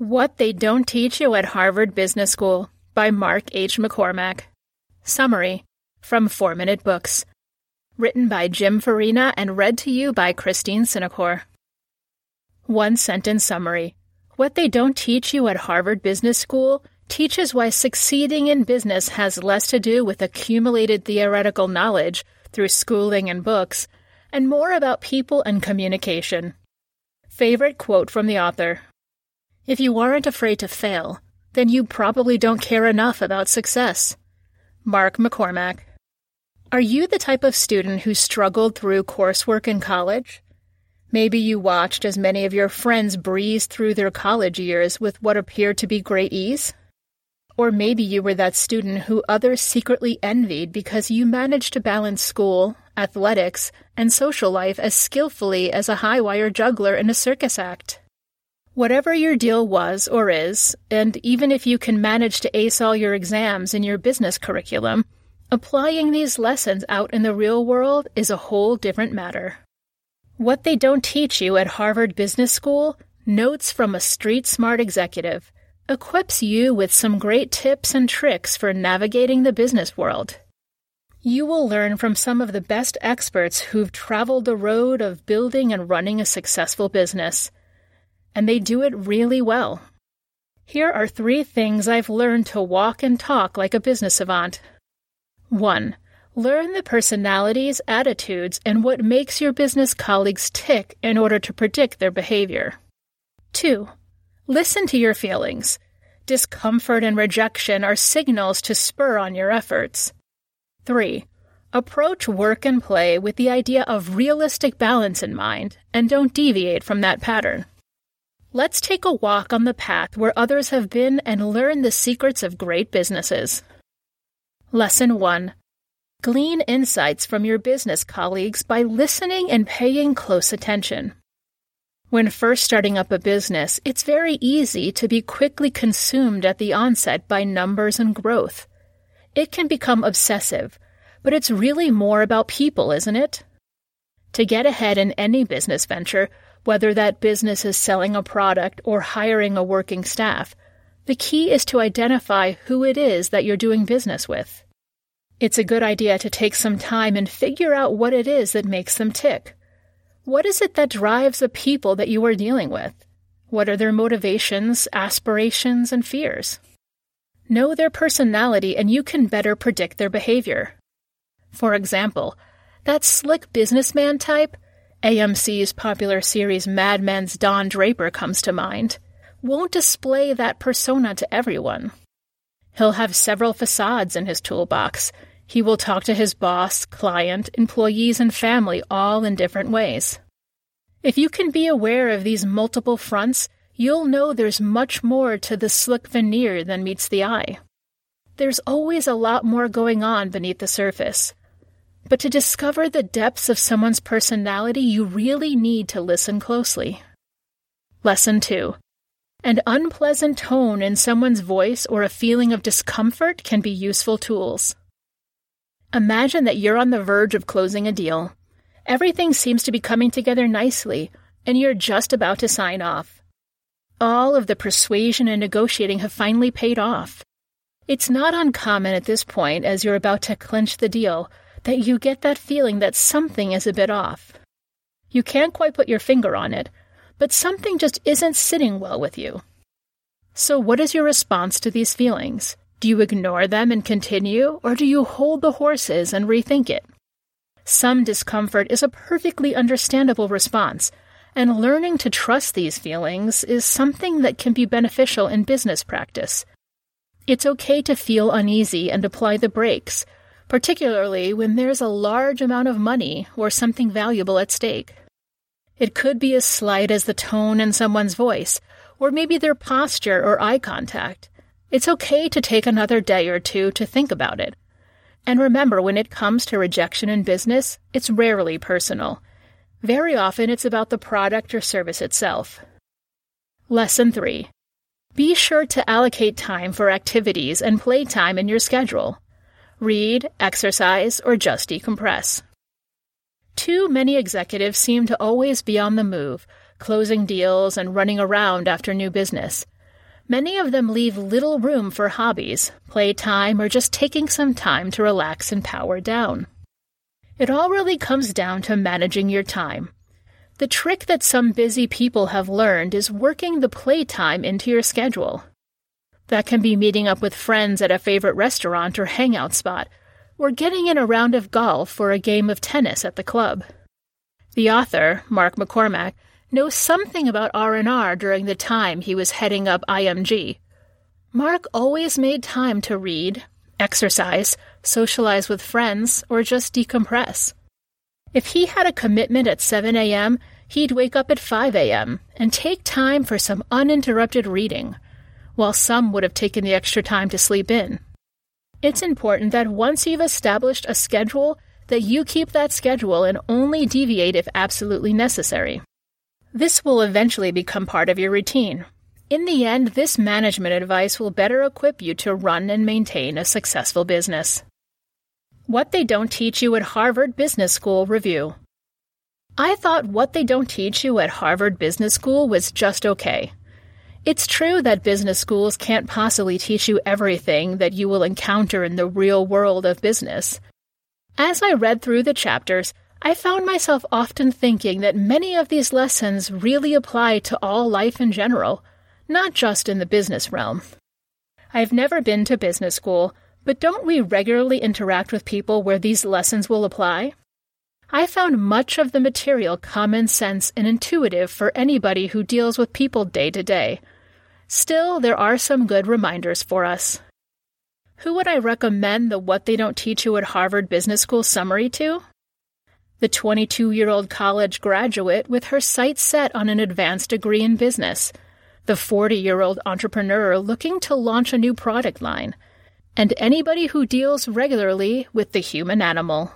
What They Don't Teach You at Harvard Business School by Mark H. McCormack. Summary from Four Minute Books. Written by Jim Farina and read to you by Christine Cinecor. One sentence summary What they don't teach you at Harvard Business School teaches why succeeding in business has less to do with accumulated theoretical knowledge through schooling and books, and more about people and communication. Favorite quote from the author if you aren't afraid to fail, then you probably don't care enough about success. Mark McCormack. Are you the type of student who struggled through coursework in college? Maybe you watched as many of your friends breeze through their college years with what appeared to be great ease? Or maybe you were that student who others secretly envied because you managed to balance school, athletics, and social life as skillfully as a high wire juggler in a circus act. Whatever your deal was or is, and even if you can manage to ace all your exams in your business curriculum, applying these lessons out in the real world is a whole different matter. What they don't teach you at Harvard Business School, Notes from a Street Smart Executive, equips you with some great tips and tricks for navigating the business world. You will learn from some of the best experts who've traveled the road of building and running a successful business and they do it really well. Here are three things I've learned to walk and talk like a business savant. 1. Learn the personalities, attitudes, and what makes your business colleagues tick in order to predict their behavior. 2. Listen to your feelings. Discomfort and rejection are signals to spur on your efforts. 3. Approach work and play with the idea of realistic balance in mind and don't deviate from that pattern. Let's take a walk on the path where others have been and learn the secrets of great businesses. Lesson 1 Glean insights from your business colleagues by listening and paying close attention. When first starting up a business, it's very easy to be quickly consumed at the onset by numbers and growth. It can become obsessive, but it's really more about people, isn't it? To get ahead in any business venture, whether that business is selling a product or hiring a working staff. The key is to identify who it is that you're doing business with. It's a good idea to take some time and figure out what it is that makes them tick. What is it that drives the people that you are dealing with? What are their motivations, aspirations, and fears? Know their personality and you can better predict their behavior. For example, that slick businessman type AMC's popular series Mad Men's Don Draper comes to mind, won't display that persona to everyone. He'll have several facades in his toolbox. He will talk to his boss, client, employees, and family all in different ways. If you can be aware of these multiple fronts, you'll know there's much more to the slick veneer than meets the eye. There's always a lot more going on beneath the surface, but to discover the depths of someone's personality, you really need to listen closely. Lesson 2 An unpleasant tone in someone's voice or a feeling of discomfort can be useful tools. Imagine that you're on the verge of closing a deal. Everything seems to be coming together nicely, and you're just about to sign off. All of the persuasion and negotiating have finally paid off. It's not uncommon at this point, as you're about to clinch the deal, that you get that feeling that something is a bit off. You can't quite put your finger on it, but something just isn't sitting well with you. So, what is your response to these feelings? Do you ignore them and continue, or do you hold the horses and rethink it? Some discomfort is a perfectly understandable response, and learning to trust these feelings is something that can be beneficial in business practice. It's okay to feel uneasy and apply the brakes, particularly when there's a large amount of money or something valuable at stake. It could be as slight as the tone in someone's voice, or maybe their posture or eye contact. It's okay to take another day or two to think about it. And remember, when it comes to rejection in business, it's rarely personal. Very often, it's about the product or service itself. Lesson 3 Be sure to allocate time for activities and playtime in your schedule read, exercise, or just decompress. Too many executives seem to always be on the move, closing deals and running around after new business. Many of them leave little room for hobbies, playtime, or just taking some time to relax and power down. It all really comes down to managing your time. The trick that some busy people have learned is working the playtime into your schedule. That can be meeting up with friends at a favorite restaurant or hangout spot, or getting in a round of golf or a game of tennis at the club. The author, Mark McCormack, knows something about R&R during the time he was heading up IMG. Mark always made time to read, exercise, socialize with friends, or just decompress. If he had a commitment at 7 a.m., he'd wake up at 5 a.m. and take time for some uninterrupted reading, while some would have taken the extra time to sleep in. It's important that once you've established a schedule, that you keep that schedule and only deviate if absolutely necessary. This will eventually become part of your routine. In the end, this management advice will better equip you to run and maintain a successful business. What They Don't Teach You at Harvard Business School Review. I thought what they don't teach you at Harvard Business School was just okay. It's true that business schools can't possibly teach you everything that you will encounter in the real world of business. As I read through the chapters, I found myself often thinking that many of these lessons really apply to all life in general, not just in the business realm. I've never been to business school, but don't we regularly interact with people where these lessons will apply? I found much of the material common sense and intuitive for anybody who deals with people day to day. Still, there are some good reminders for us. Who would I recommend the What They Don't Teach You at Harvard Business School summary to? The 22 year old college graduate with her sights set on an advanced degree in business, the 40 year old entrepreneur looking to launch a new product line and anybody who deals regularly with the human animal.